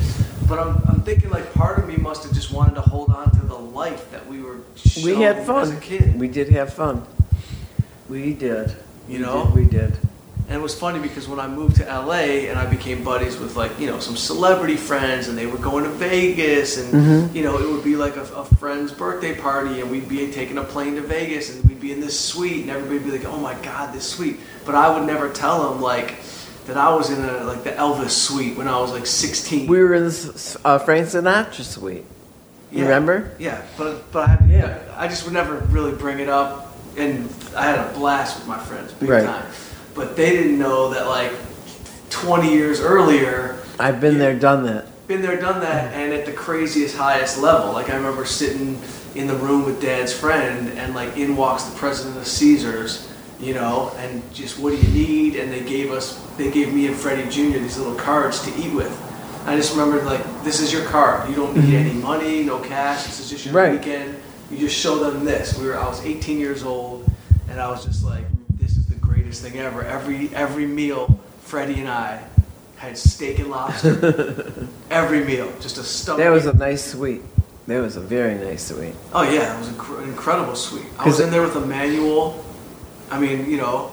But I'm, I'm thinking like part of me must have just wanted to hold on to the life that we were We had as fun. a kid. We did have fun. We did. You We know? did. We did. And it was funny because when I moved to LA and I became buddies with like, you know, some celebrity friends and they were going to Vegas and, Mm-hmm. you know, it would be like a, a friend's birthday party and we'd be taking a plane to Vegas and we'd be in this suite and everybody would be like, oh my God, this suite. But I would never tell them like that I was in a, like the Elvis suite when I was like 16. We were in this, uh, Frank Sinatra suite. You Yeah. remember? Yeah, but but I, Yeah. I just would never really bring it up, and I had a blast with my friends, big Right. time. But they didn't know that like 20 years earlier, I've been there, done that. been there, done that, mm-hmm. and at the craziest, highest level. Like I remember sitting in the room with Dad's friend, and like in walks the president of Caesars, you know, and just what do you need? And they gave us, they gave me and Freddie Jr. these little cards to eat with. I just remembered like this is your card. You don't need mm-hmm. any money, no cash. This is just your Right. weekend. You just show them this. We were I was 18 years old, and I was just like, this is the greatest thing ever. Every every meal, Freddie and I had steak and lobster. every meal, just a stomach. That was a nice suite. That was a very nice suite. Oh yeah, it was an incredible suite. I was in there with Emanuel. I mean, you know,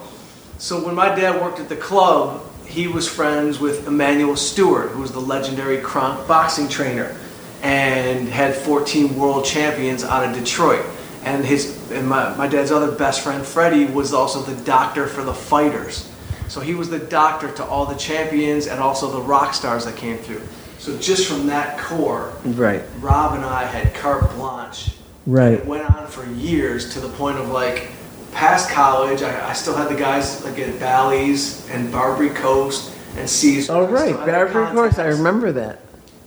so when my dad worked at the club, he was friends with Emanuel Steward, who was the legendary Kronk boxing trainer, and had 14 world champions out of Detroit. And his and my, my dad's other best friend Freddie was also the doctor for the fighters. So he was the doctor to all the champions and also the rock stars that came through. So just from that core, Right. Rob and I had carte blanche. Right. It went on for years to the point of like past college. I, I still had the guys like at Bally's and Barbary Coast and Caesar. Oh right, still had their Barbary Coast. I remember that.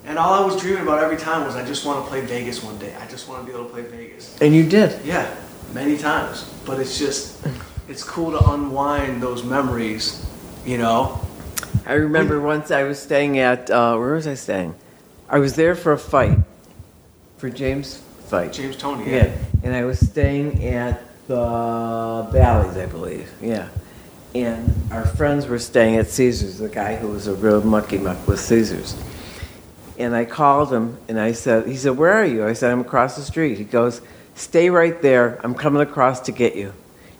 And all I was dreaming about every time was I just want to play Vegas one day. I just want to be able to play Vegas. And you did. Yeah, many times. But it's just, it's cool to unwind those memories, you know? I remember once I was staying at uh, where was I staying? I was there for a fight, for James' fight. James Toney. Yeah, and I was staying at the Bally's, I believe. Yeah, and our friends were staying at Caesars. The guy who was a real mucky muck with Caesars. And I called him, and I said, he said, "Where are you?" I said, "I'm across the street." He goes, "Stay right there. I'm coming across to get you.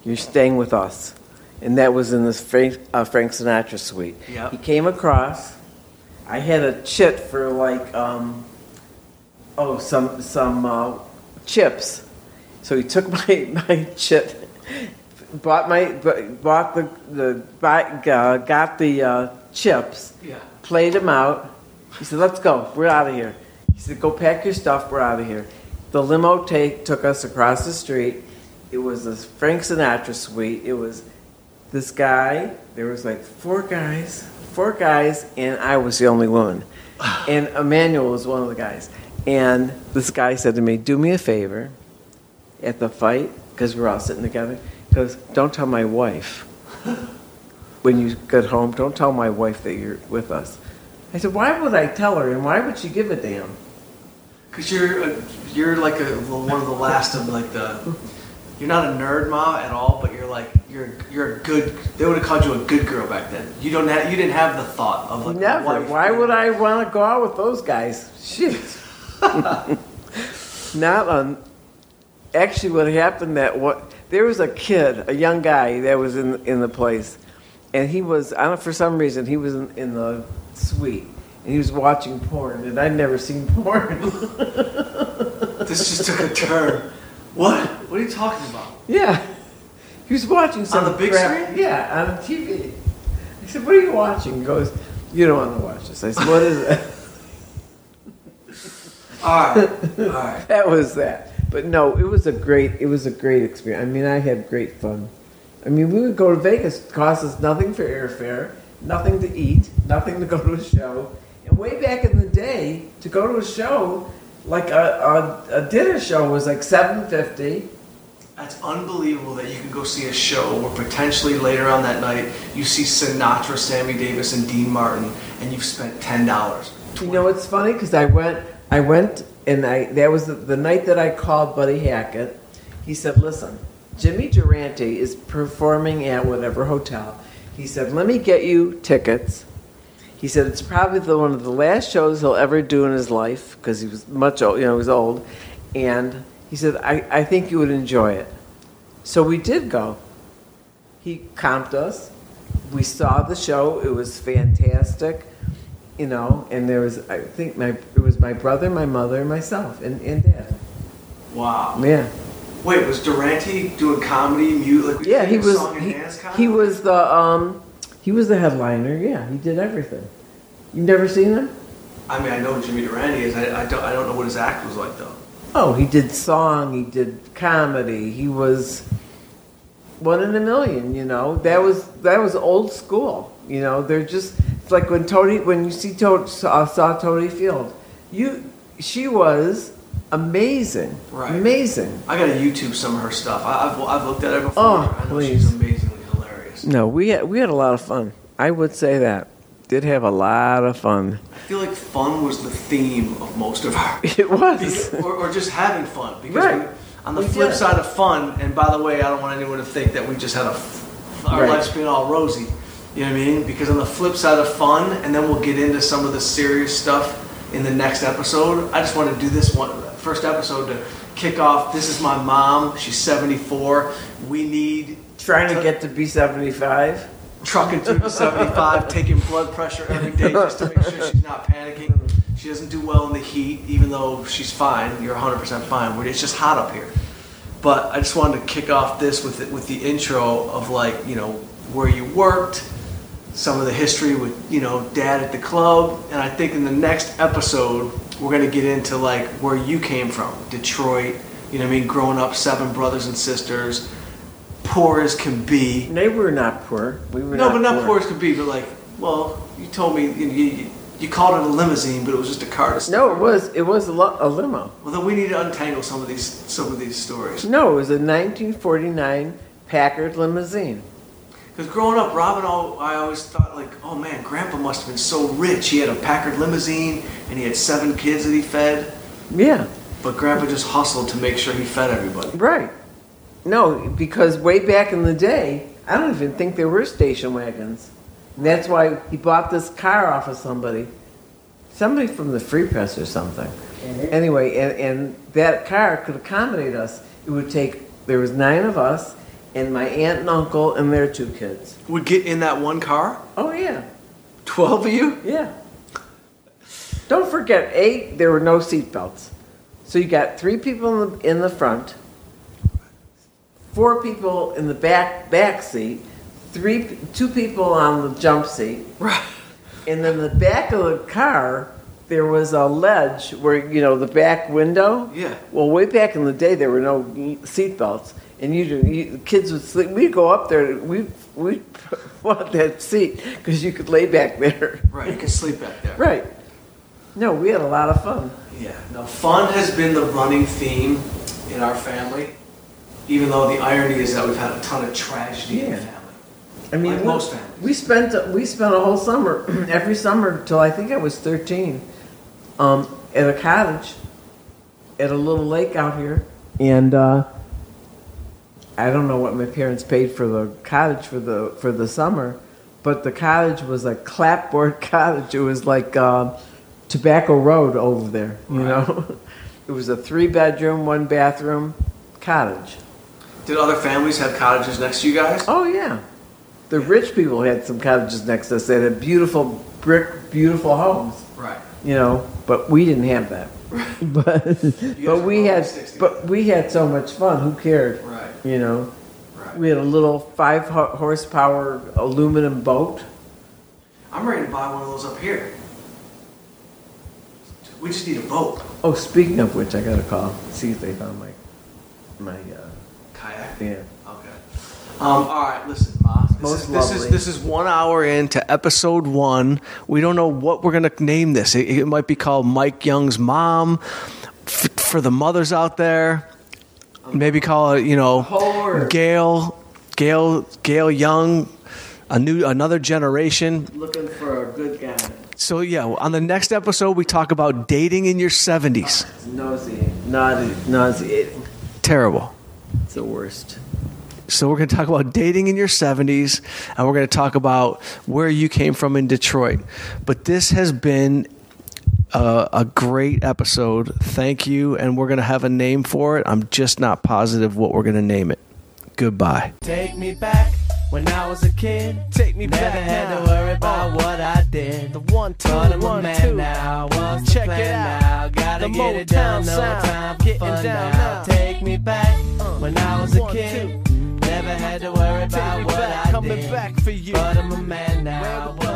You're staying with us." And that was in this Frank, uh, Frank Sinatra suite. Yep. He came across. I had a chit for like, um, oh, some some uh, chips. So he took my my chit, bought my bought the the buy, uh, got the uh, chips, Yeah. played them out. He said, "Let's go. We're out of here." He said, "Go pack your stuff. We're out of here." The limo take took us across the street. It was a Frank Sinatra suite. It was this guy. There was like four guys, four guys, and I was the only woman. And Emanuel was one of the guys. And this guy said to me, "Do me a favor, at the fight, because we're all sitting together. He goes, Don't tell my wife. When you get home, don't tell my wife that you're with us. I said, Why would I tell her and why would she give a damn? Cause you're a, you're like a, one of the last of like the you're not a nerd mom at all, but you're like you're you're a good. They would have called you a good girl back then. You don't have you didn't have the thought of like Never. wife. Why would I want to go out with those guys? Shit. not on. Actually, what happened that what there was a kid, a young guy that was in in the place, and he was I don't for some reason he was in, in the suite and he was watching porn, and I'd never seen porn. This just took a turn. What? What are you talking about? Yeah. He was watching some on the big crap. screen? Yeah, on TV. I said, What are you watching? He goes, You don't want to watch this. I said, What is it? All right, all right. that was that. But no, it was a great it was a great experience. I mean I had great fun. I mean we would go to Vegas, it cost us nothing for airfare, nothing to eat, nothing to go to a show. Way back in the day, to go to a show, like a, a, a dinner show was like seven fifty. That's unbelievable that you can go see a show where potentially later on that night you see Sinatra, Sammy Davis, and Dean Martin, and you've spent ten dollars. You know what's funny? Because I went, I went, and I that was the, the night that I called Buddy Hackett. He said, "Listen, Jimmy Durante is performing at whatever hotel." He said, "Let me get you tickets." He said it's probably the one of the last shows he'll ever do in his life because he was much old, you know, he was old, and he said, I, "I think you would enjoy it." So we did go. He comped us. We saw the show. It was fantastic you know, and there was I think my it was my brother, my mother, and myself, and, and dad. Wow. Yeah, Wait, was Durante doing comedy, mute? Like, yeah, he was song and he, he was the um he was the headliner. Yeah, he did everything. You've never seen him? I mean, I know who Jimmy Durante is. I, I don't. I don't know what his act was like though. Oh, he did song. He did comedy. He was one in a million. You know, that was that was old school. You know, they're just it's like when Totie when you see Totie saw, saw Totie Field, you she was amazing, Right. amazing. I gotta YouTube some of her stuff. I, I've, I've looked at it before. Oh, I know please. She's amazingly hilarious. No, we had, we had a lot of fun. I would say that did have a lot of fun. I feel like fun was the theme of most of our, It was. or, or just having fun. Because Right. we- on the We flip did. side of fun, and by the way, I don't want anyone to think that we just had a our Right. life's been all rosy. You know what I mean? Because on the flip side of fun, and then we'll get into some of the serious stuff in the next episode. I just want to do this one first episode to kick off. This is my mom. She's 74. We need Trying to get to B75. trucking through to 75, taking blood pressure every day just to make sure she's not panicking. She doesn't do well in the heat, even though she's fine. You're 100% fine. But It's just hot up here. But I just wanted to kick off this with the, with the intro of like, you know, where you worked, some of the history with, you know, dad at the club. And I think in the next episode, we're going to get into like where you came from, Detroit, you know what I mean, growing up, seven brothers and sisters, poor as can be. They were not poor. We were No, not but not poor as could be. But like, well, you told me you, you, you called it a limousine, but it was just a car. To No, it was it was a, lo- a limo. Well, then we need to untangle some of these some of these stories. No, it was a 1949 Packard limousine. Because growing up, Robin, all, I always thought like, oh man, Grandpa must have been so rich. He had a Packard limousine and he had seven kids that he fed. Yeah, But Grandpa just hustled to make sure he fed everybody. right. No, because way back in the day, I don't even think there were station wagons. And that's why he bought this car off of somebody, somebody from the Free Press or something. Mm-hmm. Anyway, and, and that car could accommodate us. It would take. There was nine of us, and my aunt and uncle and their two kids. Would get in that one car. Oh yeah, Twelve of you. Yeah. Don't forget, eight, there were no seatbelts. So you got three people in the, in the front, four people in the back back seat, three two people on the jump seat, Right. and then the back of the car there was a ledge where you know the back window. Yeah. Well, way back in the day, there were no seatbelts, and you, you the kids would sleep. We'd go up there. We we want that seat because you could lay back there. Right. You could sleep back there. Right. No, we had a lot of fun. Yeah. Now, fun has been the running theme in our family, even though the irony is that we've had a ton of tragedy in the Yeah. family. I mean, Like we, most families. we spent we spent a whole summer, every summer till I think I was thirteen, um, at a cottage, at a little lake out here, and uh, I don't know what my parents paid for the cottage for the for the summer, but the cottage was a clapboard cottage. It was like uh, Tobacco Road over there, you know. It was a three bedroom, one bathroom cottage. Did other families have cottages next to you guys? Oh yeah, the rich people had some cottages next to us. They had beautiful brick, beautiful homes. Right. You know, but we didn't have that. but but we had 60. but we had so much fun. Who cared? Right. You know, Right. we had a little five horsepower aluminum boat. I'm ready to buy one of those up here. We just need a boat. Oh, speaking of which, I got to call see if they found my my uh. Yeah. Okay. Um, all right, listen, Ma. This, Most is, this is this is one hour into episode one. We don't know what we're gonna name this. It, it might be called Mike Young's mom. F- for the mothers out there, maybe call it you know Whore. Gail, Gail, Gail Young, a new another generation. Looking for a good guy. So yeah, on the next episode we talk about dating in your seventies. Nauseating, nauseating. Terrible. It's the worst. So we're going to talk about dating in your 70s and we're going to talk about where you came from in Detroit. But this has been a, a great episode. Thank you and we're going to have a name for it. I'm just not positive what we're going to name it. Goodbye. Take me back when I was a kid. Take me Never back had now. to worry about oh. what I did. The one, two, But I'm a one, man two. now. What's Check the it out. now? Gotta The get it. No sound. time for Getting fun down now. now. Take me back uh. when I was a One, kid. Never had to worry about what back, I coming did. back for you. But I'm a man now. Where-